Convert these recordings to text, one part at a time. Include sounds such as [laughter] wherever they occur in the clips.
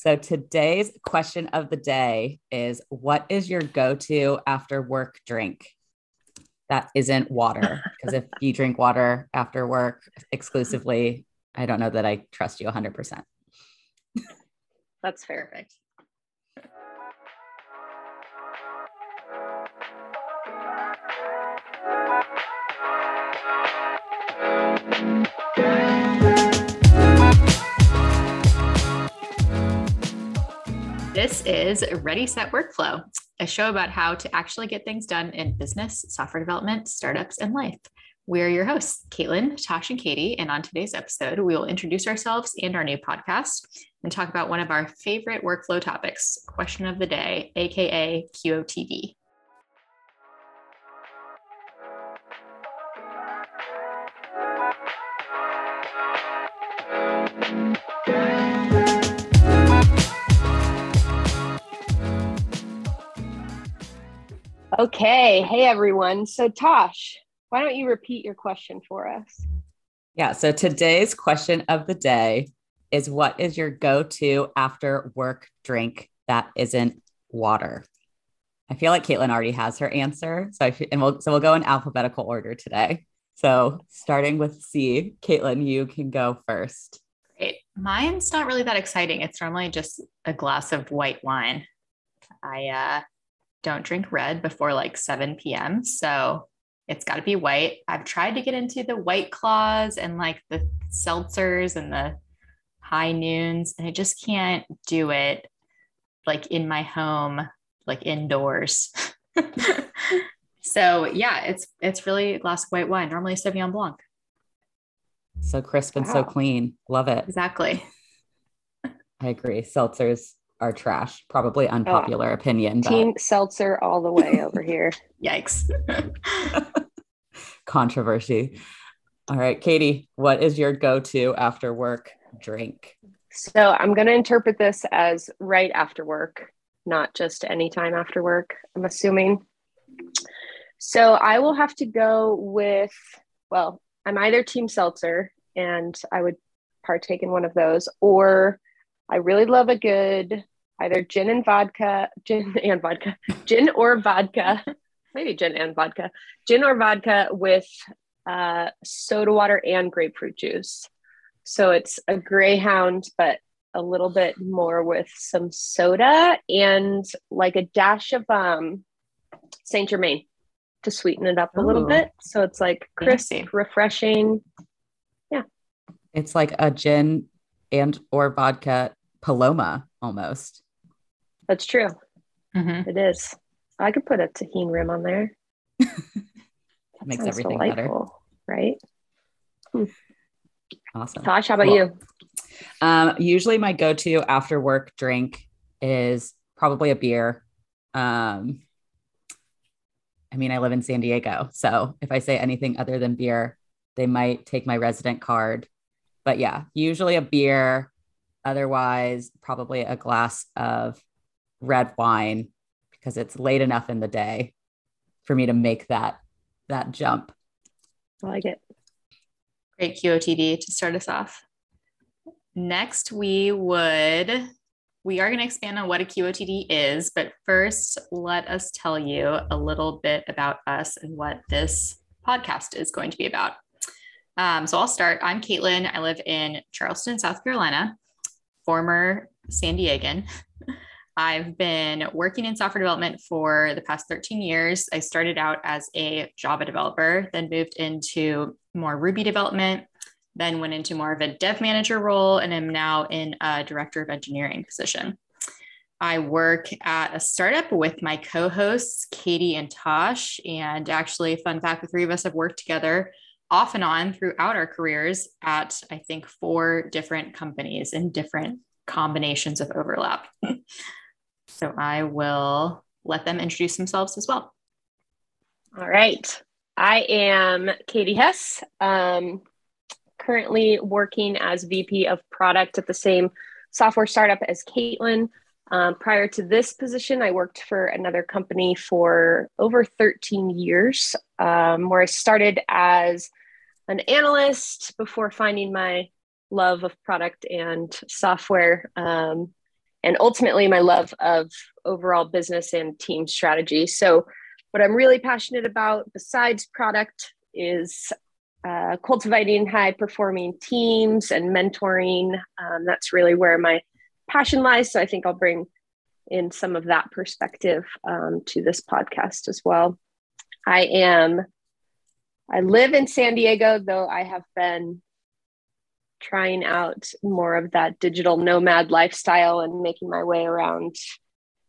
So today's question of the day is what is your go-to after work drink? That isn't water. [laughs] Because if you drink water after work exclusively, I don't know that I trust you 100%. That's perfect. [laughs] This is Ready Set Workflow, a show about how to actually get things done in business, software development, startups, and life. We're your hosts, Caitlin, Tosh, and Katie. And on today's episode, we will introduce ourselves and our new podcast and talk about one of our favorite workflow topics, question of the day, AKA QOTD. Okay. Hey, everyone. So, Tosh, why don't you repeat your question for us? Yeah. So, today's question of the day is what is your go to after work drink that isn't water? I feel like Caitlin already has her answer. So, I, and we'll, so we'll go in alphabetical order today. So, starting with C, Caitlin, you can go first. Great. Mine's not really that exciting. It's normally just a glass of white wine. I, uh, don't drink red before like 7 p.m. So it's got to be white. I've tried to get into the white claws and like the seltzers and the high noons, and I just can't do it like in my home, like indoors. [laughs] so yeah, it's it's really a glass of white wine, normally Sauvignon Blanc. So crisp and wow. so clean. Love it. Exactly. [laughs] I agree. Seltzers are trash. Probably ah, unpopular oh, opinion. Team but... seltzer all the way over here. [laughs] Yikes. [laughs] Controversy. All right, Katie, what is your go to after work drink? So I'm going to interpret this as right after work, not just any time after work, I'm assuming. So I will have to go with, well, I'm either Team Seltzer and I would partake in one of those, or I really love a good either gin and vodka, gin and vodka, gin or vodka, maybe gin and vodka, gin or vodka with uh, soda water and grapefruit juice. So it's a Greyhound, but a little bit more with some soda and like a dash of um, Saint Germain to sweeten it up a Ooh. little bit. So it's like crisp, Fancy. refreshing. Yeah. It's like a gin and or vodka Paloma almost. That's true. Mm-hmm. It is. I could put a Tajín rim on there. [laughs] That makes everything better, right? Hmm. Awesome. Tosh, how about cool. you? Um, usually, my go-to after work drink is probably a beer. Um, I mean, I live in San Diego, so if I say anything other than beer, they might take my resident card. But yeah, usually a beer. Otherwise, probably a glass of red wine because it's late enough in the day for me to make that that jump. I like it. Great QOTD to start us off. Next, we would we are going to expand on what a QOTD is, but first, let us tell you a little bit about us and what this podcast is going to be about. Um, so I'll start. I'm Caitlin. I live in Charleston, South Carolina, former San Diegan. [laughs] I've been working in software development for the past 13 years. I started out as a Java developer, then moved into more Ruby development, then went into more of a dev manager role, and am now in a director of engineering position. I work at a startup with my co hosts, Katie and Tosh. And actually, fun fact the three of us have worked together off and on throughout our careers at, I think, four different companies in different combinations of overlap. [laughs] So I will let them introduce themselves as well. All right. I am Katie Hess, um, currently working as VP of product at the same software startup as Caitlin. Um, prior to this position, I worked for another company for over 13 years, um, where I started as an analyst before finding my love of product and software. Um, and ultimately my love of overall business and team strategy. So, what I'm really passionate about besides product is uh, cultivating high performing teams and mentoring. Um, that's really where my passion lies. So, I think I'll bring in some of that perspective um, to this podcast as well. I am, I live in San Diego, though I have been trying out more of that digital nomad lifestyle and making my way around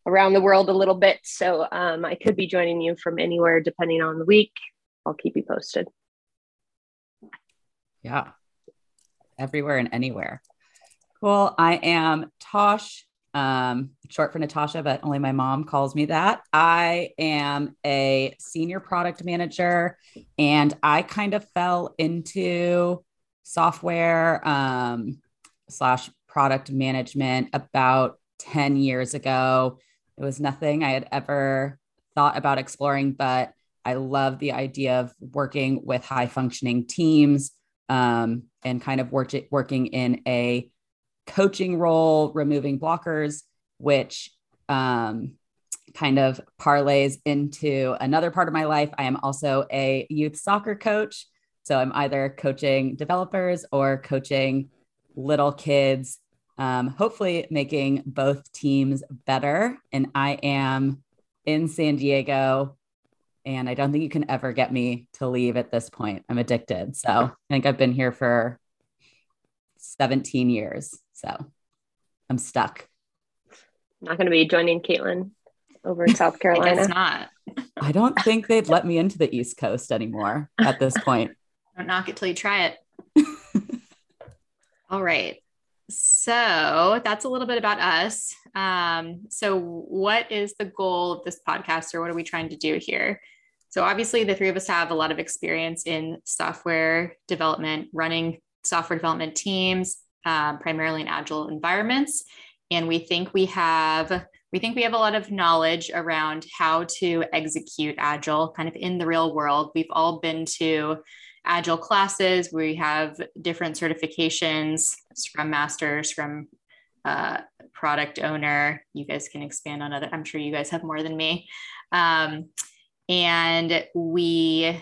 around the world a little bit. So um, I could be joining you from anywhere depending on the week. I'll keep you posted. Yeah, everywhere and anywhere. Cool. I am Tosh, um, short for Natasha, but only my mom calls me that. I am a senior product manager and I kind of fell into software um, slash product management about 10 years ago. It was nothing I had ever thought about exploring, but I love the idea of working with high functioning teams um, and kind of work, working in a coaching role, removing blockers, which um, kind of parlays into another part of my life. I am also a youth soccer coach. So I'm either coaching developers or coaching little kids, um, hopefully making both teams better. And I am in San Diego. And I don't think you can ever get me to leave at this point. I'm addicted. So I think I've been here for 17 years. So I'm stuck. Not going to be joining Caitlin over in [laughs] South Carolina. I not. I don't think they'd let me into the East Coast anymore at this point. Don't knock it till you try it. [laughs] All right. So that's a little bit about us. Um, so, what is the goal of this podcast, or what are we trying to do here? So, obviously, the three of us have a lot of experience in software development, running software development teams, um, primarily in agile environments, and we think we have we think we have a lot of knowledge around how to execute agile, kind of in the real world. We've all been to agile classes. We have different certifications, Scrum Masters, from uh, product owner. You guys can expand on other. I'm sure you guys have more than me. Um, and we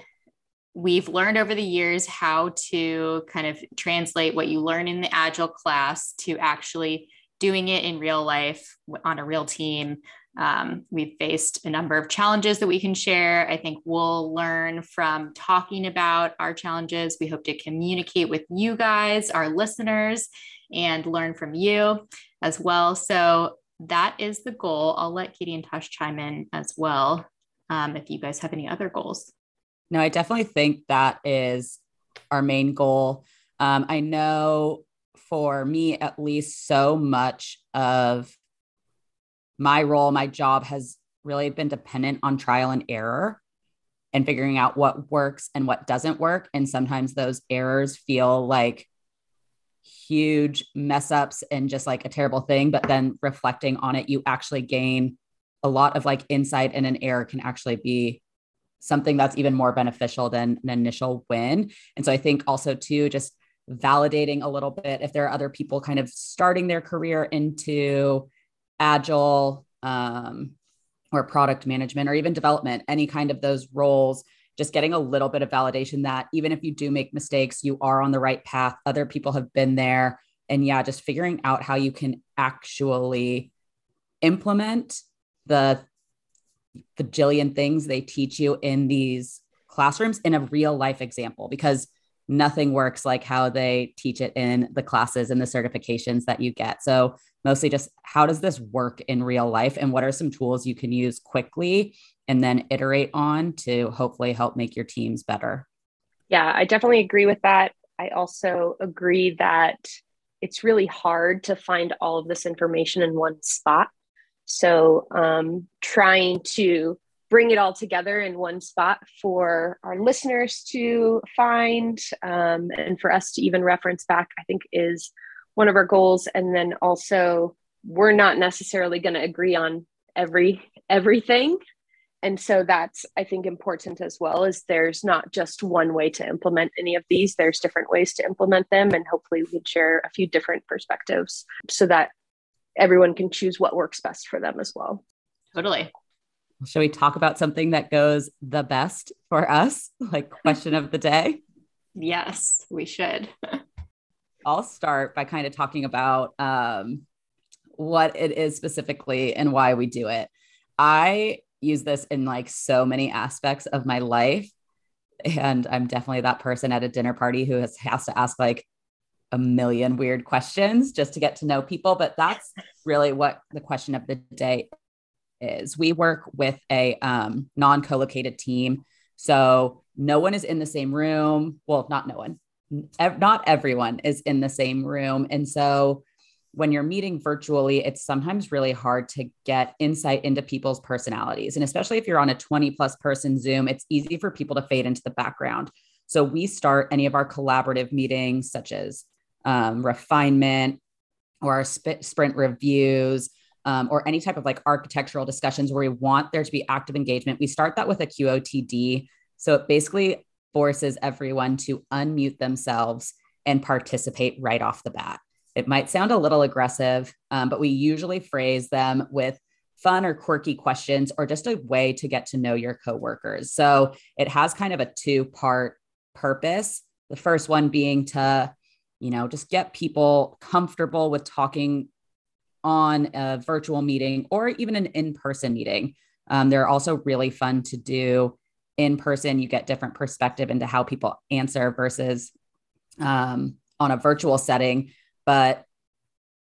we've learned over the years how to kind of translate what you learn in the agile class to actually doing it in real life on a real team um, we've faced a number of challenges that we can share. I think we'll learn from talking about our challenges. We hope to communicate with you guys, our listeners, and learn from you as well. So that is the goal. I'll let Katie and Tosh chime in as well um, if you guys have any other goals. No, I definitely think that is our main goal. Um, I know for me, at least, so much of my role, my job has really been dependent on trial and error and figuring out what works and what doesn't work. And sometimes those errors feel like huge mess ups and just like a terrible thing. But then reflecting on it, you actually gain a lot of like insight, and an error can actually be something that's even more beneficial than an initial win. And so I think also, too, just validating a little bit if there are other people kind of starting their career into agile um, or product management or even development, any kind of those roles, just getting a little bit of validation that even if you do make mistakes, you are on the right path. Other people have been there. And yeah, just figuring out how you can actually implement the the jillion things they teach you in these classrooms in a real life example because nothing works like how they teach it in the classes and the certifications that you get. So mostly just how does this work in real life and what are some tools you can use quickly and then iterate on to hopefully help make your teams better. Yeah, I definitely agree with that. I also agree that it's really hard to find all of this information in one spot. So, um, trying to bring it all together in one spot for our listeners to find um, and for us to even reference back, I think is one of our goals and then also we're not necessarily going to agree on every everything and so that's i think important as well is there's not just one way to implement any of these there's different ways to implement them and hopefully we can share a few different perspectives so that everyone can choose what works best for them as well. Totally. Shall we talk about something that goes the best for us, [laughs] like question of the day? Yes, we should. [laughs] I'll start by kind of talking about um, what it is specifically and why we do it. I use this in like so many aspects of my life. And I'm definitely that person at a dinner party who has, has to ask like a million weird questions just to get to know people. But that's really what the question of the day is. We work with a um, non co-located team. So no one is in the same room. Well, not no one, not everyone is in the same room. And so when you're meeting virtually, it's sometimes really hard to get insight into people's personalities. And especially if you're on a 20 plus person Zoom, it's easy for people to fade into the background. So we start any of our collaborative meetings, such as um, refinement or our sp- sprint reviews. Um, or any type of like architectural discussions where we want there to be active engagement. We start that with a QOTD. So it basically forces everyone to unmute themselves and participate right off the bat. It might sound a little aggressive, um, but we usually phrase them with fun or quirky questions or just a way to get to know your coworkers. So it has kind of a two part purpose. The first one being to, you know, just get people comfortable with talking on a virtual meeting or even an in person meeting. Um, they're also really fun to do in person. You get different perspective into how people answer versus um, on a virtual setting. But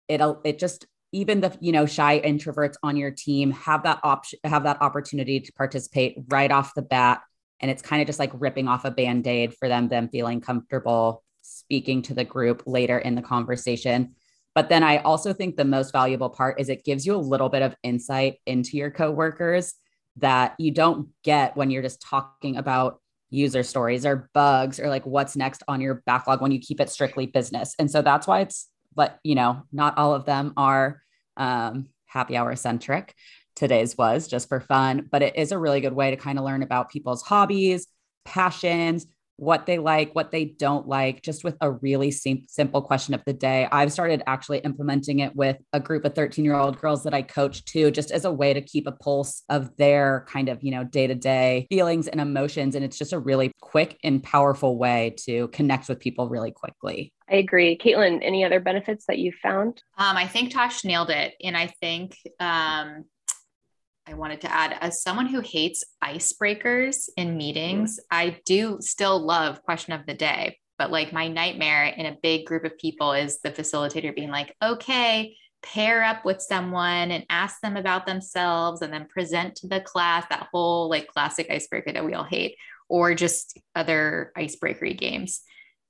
it'll it just even the you know shy introverts on your team have that option have that opportunity to participate right off the bat. And it's kind of just like ripping off a band-aid for them them feeling comfortable speaking to the group later in the conversation. But then i also think the most valuable part is it gives you a little bit of insight into your coworkers that you don't get when you're just talking about user stories or bugs or like what's next on your backlog when you keep it strictly business and so that's why it's but you know, not all of them are um, happy hour centric. Today's was just for fun, but it is a really good way to kind of learn about people's hobbies, passions, what they like, what they don't like, just with a really sim- simple question of the day. I've started actually implementing it with a group of 13 year old girls that I coach too, just as a way to keep a pulse of their kind of, you know, day to day feelings and emotions. And it's just a really quick and powerful way to connect with people really quickly. I agree. Caitlin, any other benefits that you found? Um, I think Tosh nailed it. And I think um, I wanted to add as someone who hates icebreakers in mm-hmm. meetings, I do still love question of the day. But like my nightmare in a big group of people is the facilitator being like, okay, pair up with someone and ask them about themselves and then present to the class that whole like classic icebreaker that we all hate, or just other icebreakery games.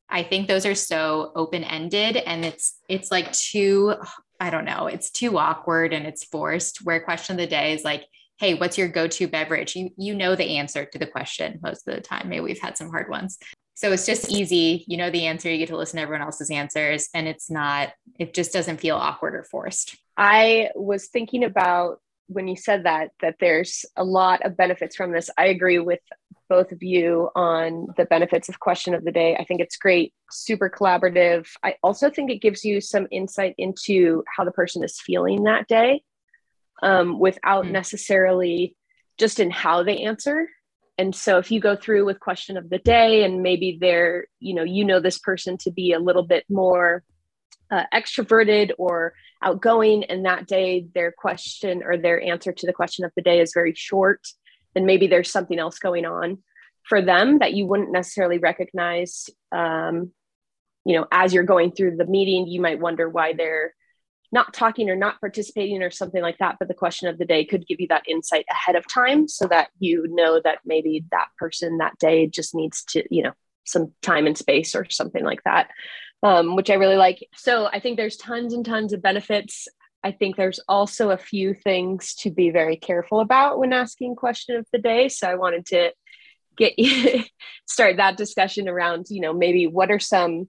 I think those are so open ended and it's it's like too I don't know, it's too awkward and it's forced. Where question of the day is like, hey, what's your go-to beverage? You you know the answer to the question most of the time. Maybe we've had some hard ones. So it's just easy. You know the answer, you get to listen to everyone else's answers, and it's not, it just doesn't feel awkward or forced. I was thinking about when you said that, that there's a lot of benefits from this. I agree with both of you on the benefits of question of the day. I think it's great, super collaborative. I also think it gives you some insight into how the person is feeling that day um, without mm-hmm. necessarily just in how they answer. And so if you go through with question of the day and maybe they're, you know, you know this person to be a little bit more uh, extroverted or outgoing, and that day their question or their answer to the question of the day is very short then maybe there's something else going on for them that you wouldn't necessarily recognize um, you know as you're going through the meeting you might wonder why they're not talking or not participating or something like that. But the question of the day could give you that insight ahead of time so that you know that maybe that person that day just needs to you know some time and space or something like that um, which i really like. So i think there's tons and tons of benefits I think there's also a few things to be very careful about when asking question of the day. So I wanted to get you [laughs] start that discussion around, you know, maybe what are some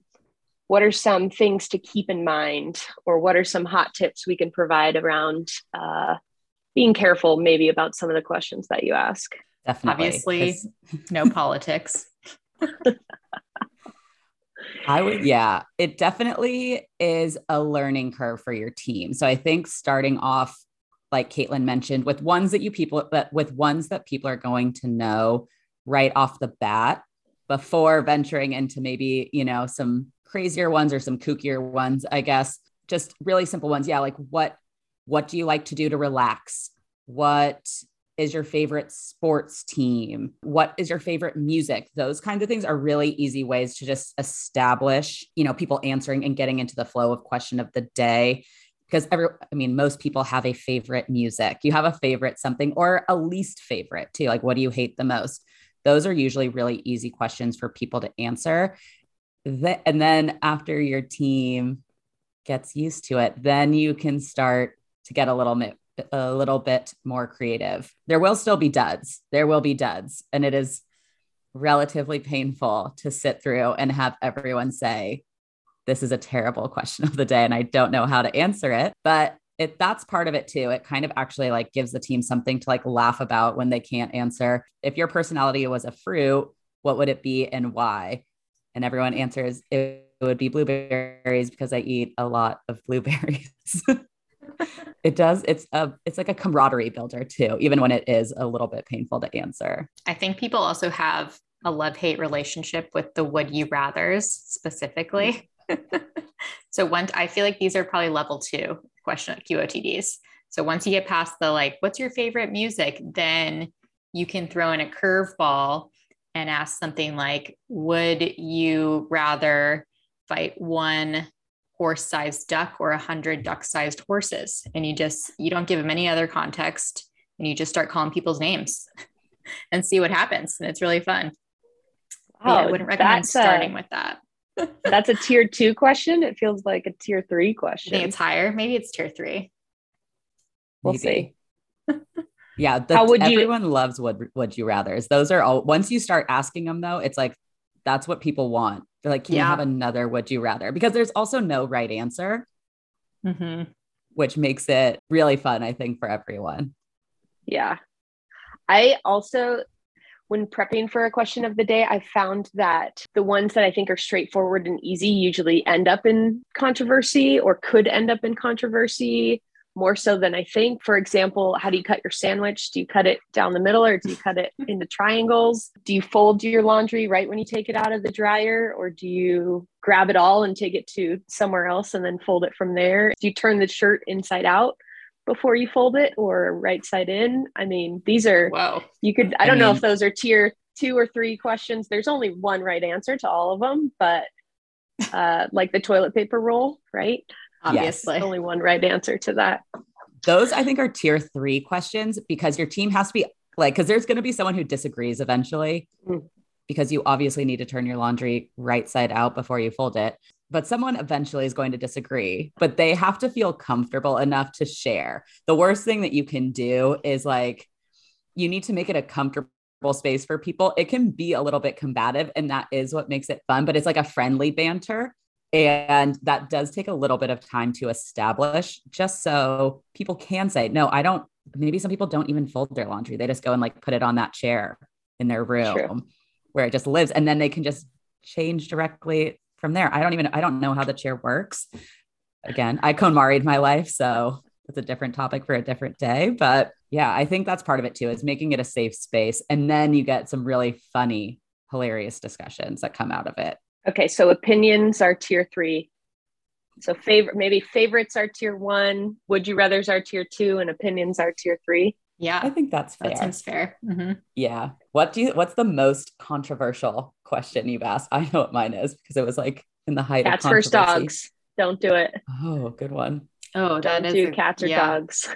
what are some things to keep in mind or what are some hot tips we can provide around uh, being careful maybe about some of the questions that you ask? Definitely. Obviously no politics [laughs] I would, yeah, it definitely is a learning curve for your team. So I think starting off, like Caitlin mentioned, with ones that you people that with ones that people are going to know right off the bat before venturing into maybe, you know, some crazier ones or some kookier ones, I guess. Just really simple ones. Yeah, like what what do you like to do to relax? What is your favorite sports team? What is your favorite music? Those kinds of things are really easy ways to just establish, you know, people answering and getting into the flow of question of the day. Because every, I mean, most people have a favorite music. You have a favorite something or a least favorite too. Like, what do you hate the most? Those are usually really easy questions for people to answer. and then after your team gets used to it, then you can start to get a little bit a little bit more creative. There will still be duds. There will be duds. And it is relatively painful to sit through and have everyone say, This is a terrible question of the day. And I don't know how to answer it. But it that's part of it too. It kind of actually like gives the team something to like laugh about when they can't answer. If your personality was a fruit, what would it be and why? And everyone answers it would be blueberries because I eat a lot of blueberries. [laughs] it does. It's a it's like a camaraderie builder too, even when it is a little bit painful to answer. I think people also have a love-hate relationship with the would you rathers specifically. [laughs] so once I feel like these are probably level two question QOTDs. So once you get past the like, what's your favorite music, then you can throw in a curveball and ask something like, would you rather fight one horse-sized duck or a hundred duck-sized horses. And you just you don't give them any other context and you just start calling people's names [laughs] and see what happens. And it's really fun. Wow, yeah, i wouldn't recommend starting a, with that. [laughs] That's a tier two question? It feels like a tier three question. i it's higher? Maybe it's tier three. We'll maybe. see. [laughs] Yeah How would everyone you, loves would would you rather's those are all once you start asking them though it's like that's what people want they're like, can yeah. you have another would you rather? Because there's also no right answer, mm-hmm. which makes it really fun, I think, for everyone. Yeah. I also, when prepping for a question of the day, I found that the ones that I think are straightforward and easy usually end up in controversy or could end up in controversy more so than I think. For example, how do you cut your sandwich? Do you cut it down the middle or do you cut it [laughs] into triangles? Do you fold your laundry right when you take it out of the dryer or do you grab it all and take it to somewhere else and then fold it from there? Do you turn the shirt inside out? before you fold it or right side in i mean these are wow you could i don't I mean, know if those are tier two or three questions there's only one right answer to all of them but uh like the toilet paper roll right obviously. Yes, only one right answer to that. Those I think are tier three questions because your team has to be like, because there's going to be someone who disagrees eventually, mm. because you obviously need to turn your laundry right side out before you fold it. But someone eventually is going to disagree, but they have to feel comfortable enough to share. The worst thing that you can do is like, you need to make it a comfortable space for people. It can be a little bit combative, and that is what makes it fun, but it's like a friendly banter and that does take a little bit of time to establish, just so people can say, no, I don't. Maybe some people don't even fold their laundry. They just go and like put it on that chair in their room True. where it just lives. And then they can just change directly from there. I don't even, I don't know how the chair works. Again, I KonMari'd my life. So it's a different topic for a different day. But yeah, I think that's part of it too, is making it a safe space. And then you get some really funny, hilarious discussions that come out of it. Okay, so opinions are tier three. So favorite, maybe favorites are tier one. Would you rather's are tier two, and opinions are tier three. Yeah, I think that's fair. That seems fair. Mm-hmm. Yeah. What do you? What's the most controversial question you've asked? [laughs] I know what mine is because it was like in the height cats of versus dogs. Don't do it. Oh, good one. Oh, don't do a, cats or yeah. dogs.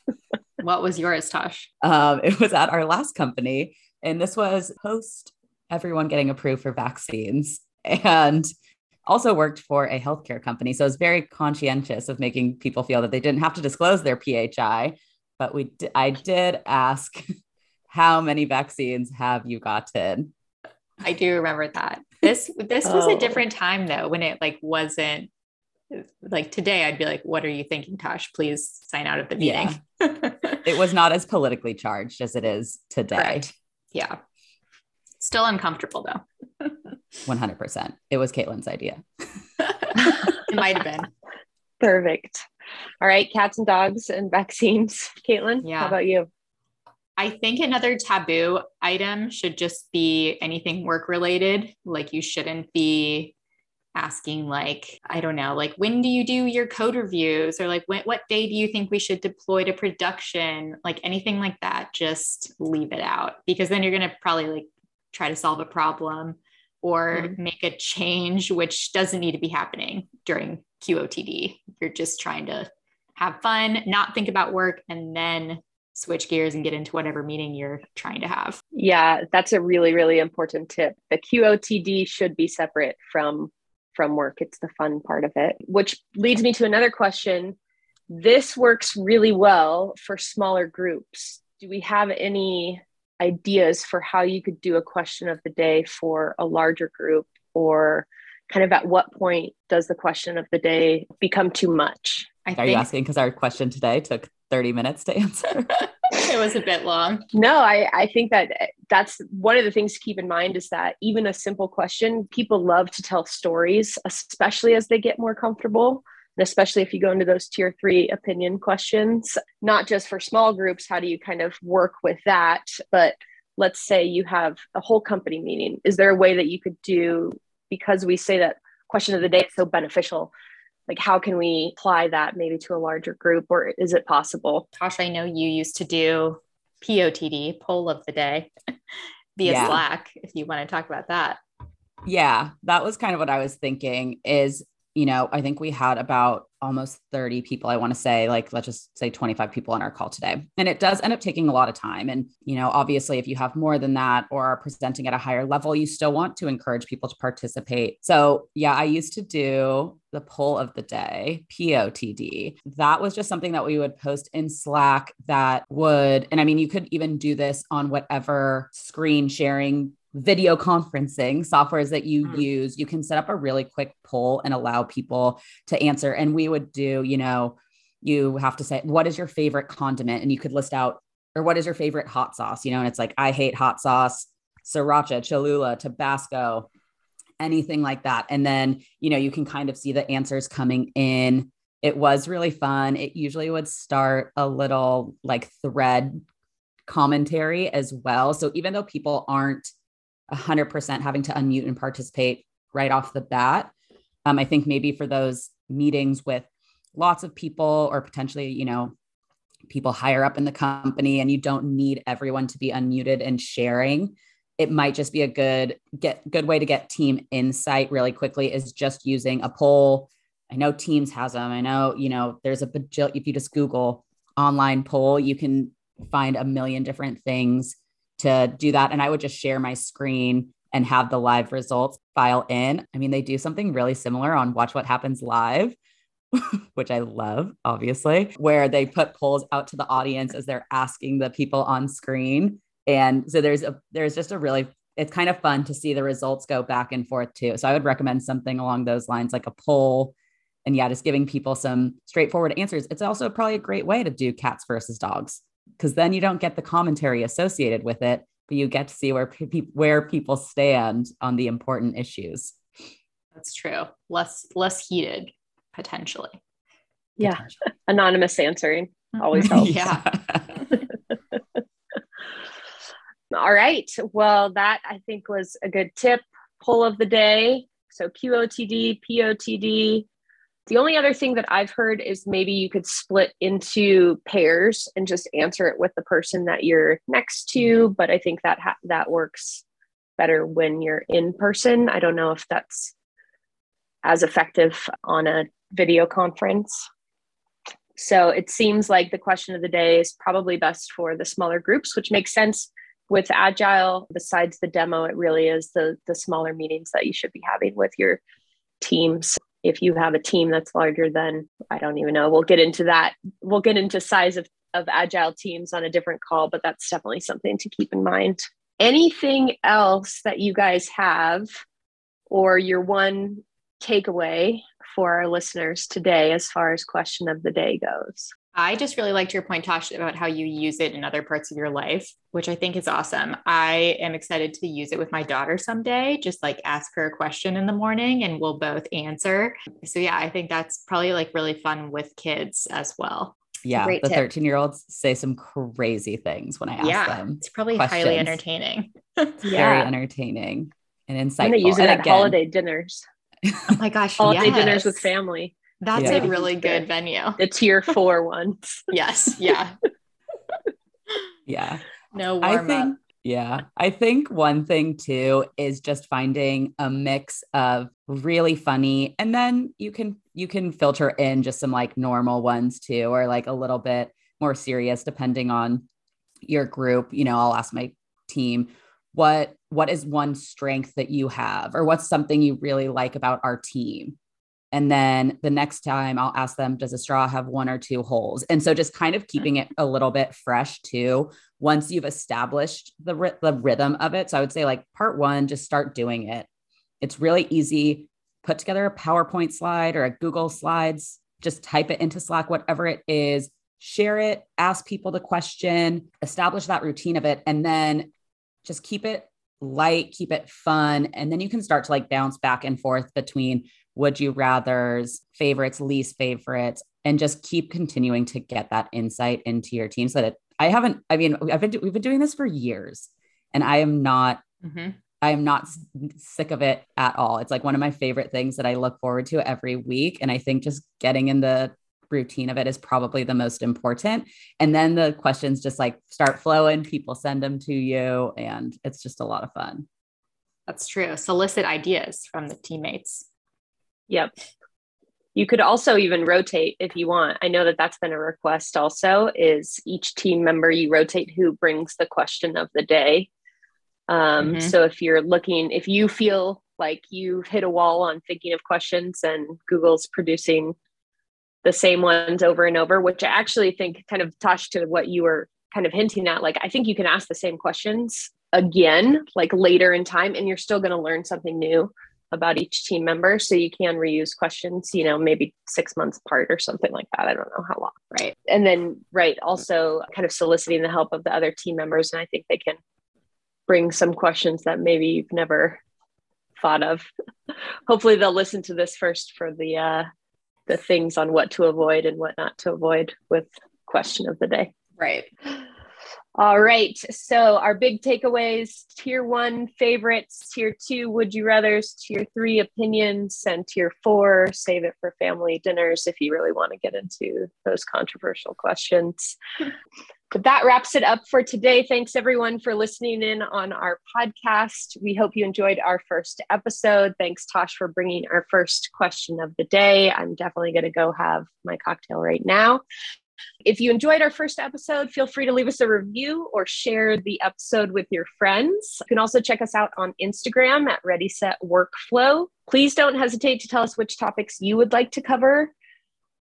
[laughs] what was yours, Tosh? Um, it was at our last company, and this was post everyone getting approved for vaccines and also worked for a healthcare company. So I was very conscientious of making people feel that they didn't have to disclose their PHI. But we, d- I did ask, how many vaccines have you gotten? I do remember that. This this was oh. a different time though, when it like wasn't like today. I'd be like, "What are you thinking, Tosh? Please sign out of the meeting." Yeah. it was not as politically charged as it is today. Correct. Yeah, still uncomfortable though. [laughs] 100%. It was Caitlin's idea. [laughs] it might have been. Perfect. All right, cats and dogs and vaccines. Caitlin, yeah. how about you? I think another taboo item should just be anything work related. Like you shouldn't be asking like i don't know like when do you do your code reviews or like when, what day do you think we should deploy to production like anything like that just leave it out because then you're going to probably like try to solve a problem or mm-hmm. make a change which doesn't need to be happening during qotd you're just trying to have fun not think about work and then switch gears and get into whatever meeting you're trying to have yeah that's a really really important tip the qotd should be separate from from work. It's the fun part of it, which leads me to another question. This works really well for smaller groups. Do we have any ideas for how you could do a question of the day for a larger group or kind of at what point does the question of the day become too much? I Are think- you asking because our question today took 30 minutes to [laughs] answer? it was a bit long. No, I, I think that eh, that's one of the things to keep in mind is that even a simple question, people love to tell stories, especially as they get more comfortable. And especially if you go into those tier three opinion questions, not just for small groups, how do you kind of work with that? But let's say you have a whole company meeting. Is there a way that you could do, because we say that question of the day is so beneficial, like how can we apply that maybe to a larger group or is it possible tosh i know you used to do potd poll of the day [laughs] via yeah. slack if you want to talk about that yeah that was kind of what i was thinking is you know i think we had about almost 30 people i want to say like let's just say 25 people on our call today. And it does end up taking a lot of time. And you know obviously if you have more than that or are presenting at a higher level you still want to encourage people to participate. So yeah i used to do the poll of the day potd that was just something that we would post in slack that would and i mean you could even do this on whatever screen sharing video conferencing softwares that you mm. use, you can set up a really quick poll and allow people to answer. And we would do, you know, you have to say, what is your favorite condiment? And you could list out, or what is your favorite hot sauce? You know, and it's like, I hate hot sauce, sriracha, Cholula, Tabasco, anything like that. And then, you know, you can kind of see the answers coming in. It was really fun. It usually would start a little like thread commentary as well. So even though people aren't 100% having to unmute and participate right off the bat. Um, I think maybe for those meetings with lots of people or potentially, you know, people higher up in the company and you don't need everyone to be unmuted and sharing it might just be a good get good way to get team insight really quickly is just using a poll. I know teams has them i know you know there's a if you just google online poll you can find a million different things to do that. And I would just share my screen and have the live results file in. I mean, they do something really similar on Watch What Happens Live, [laughs] which I love, obviously, where they put polls out to the audience as they're asking the people on screen. And so there's a there's just a really it's kind of fun to see the results go back and forth too. So I would recommend something along those lines, like a poll. And yeah, just giving people some straightforward answers. It's also probably a great way to do cats versus dogs because then you don't get the commentary associated with it, but you get to see where pe- where people stand on the important issues. That's true. Less less heated potentially. Yeah. Potentially. [laughs] Anonymous answering mm-hmm. always helps. yeah. [laughs] All right. Well, that I think was a good tip. Poll of the day. So QOTD, POTD, the only other thing that I've heard is maybe you could split into pairs and just answer it with the person that you're next to. But I think that ha- that works better when you're in person. I don't know if that's as effective on a video conference. So it seems like the question of the day is probably best for the smaller groups, which makes sense with agile besides the demo it really is the the smaller meetings that you should be having with your teams if you have a team that's larger than i don't even know we'll get into that. We'll get into size of, of agile teams on a different call but that's definitely something to keep in mind. Anything else that you guys have or your one takeaway for our listeners today as far as question of the day goes I just really liked your point, Tosh, about how you use it in other parts of your life, which I think is awesome. I am excited to use it with my daughter someday, just like ask her a question in the morning and we'll both answer. So, yeah, I think that's probably like really fun with kids as well. Yeah, the 13 year olds say some crazy things when I ask yeah, them. It's probably questions. highly entertaining. [laughs] yeah. Very entertaining and insightful. And they use it and at again, holiday dinners. Oh my gosh. holiday yes. dinners with family. That's yeah. a really good venue. The tier four ones. [laughs] yes. Yeah. [laughs] yeah. No warm I think, up. Yeah. I think one thing too is just finding a mix of really funny and then you can you can filter in just some like normal ones too or like a little bit more serious depending on your group. You know, I'll ask my team what what is one strength that you have or what's something you really like about our team and then the next time I'll ask them, does a straw have one or two holes? And so just kind of mm-hmm. keeping it a little bit fresh too, once you've established the, the rhythm of it. So I would say, like, part one, just start doing it. It's really easy. Put together a PowerPoint slide or a Google Slides, just type it into Slack, whatever it is, share it, ask people the question, establish that routine of it, and then just keep it light, keep it fun. And then you can start to like bounce back and forth between would you rather's, favorites, least favorites, and just keep continuing to get that insight into your team so that it, I haven't, I mean, I've been, we've been doing this for years and I am not, mm-hmm. I am not sick of it at all. It's like one of my favorite things that I look forward to every week. And I think just getting in the routine of it is probably the most important. And then the questions just like start flowing, people send them to you, and it's just a lot of fun. That's true. Solicit ideas from the teammates. Yep. You could also even rotate if you want. I know that that's been a request also is each team member you rotate who brings the question of the day. Um, mm-hmm. So if you're looking, if you feel like you've hit a wall on thinking of questions and Google's producing the same ones over and over, which I actually think kind of touched to what you were kind of hinting at. Like, I think you can ask the same questions again, like later in time, and you're still going to learn something new about each team member. So you can reuse questions, you know, maybe six months apart or something like that. I don't know how long. Right. And then, right, also kind of soliciting the help of the other team members. And I think they can bring some questions that maybe you've never thought of. [laughs] Hopefully they'll listen to this first for the uh the things on what to avoid and what not to avoid with question of the day. Right. All right. So our big takeaways tier one favorites, tier two would you rathers, tier three opinions, and tier four save it for family dinners if you really want to get into those controversial questions. [laughs] But that wraps it up for today. Thanks everyone for listening in on our podcast. We hope you enjoyed our first episode. Thanks, Tosh, for bringing our first question of the day. I'm definitely going to go have my cocktail right now. If you enjoyed our first episode, feel free to leave us a review or share the episode with your friends. You can also check us out on Instagram at Ready Set Workflow. Please don't hesitate to tell us which topics you would like to cover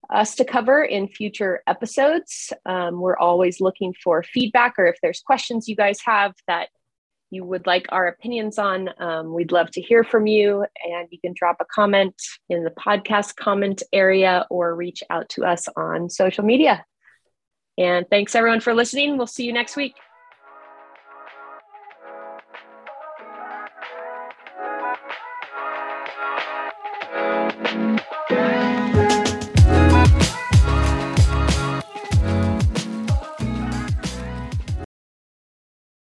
us to cover in future episodes. Um, we're always looking for feedback or if there's questions you guys have that you would like our opinions on, um, we'd love to hear from you. And you can drop a comment in the podcast comment area or reach out to us on social media. And thanks everyone for listening. We'll see you next week.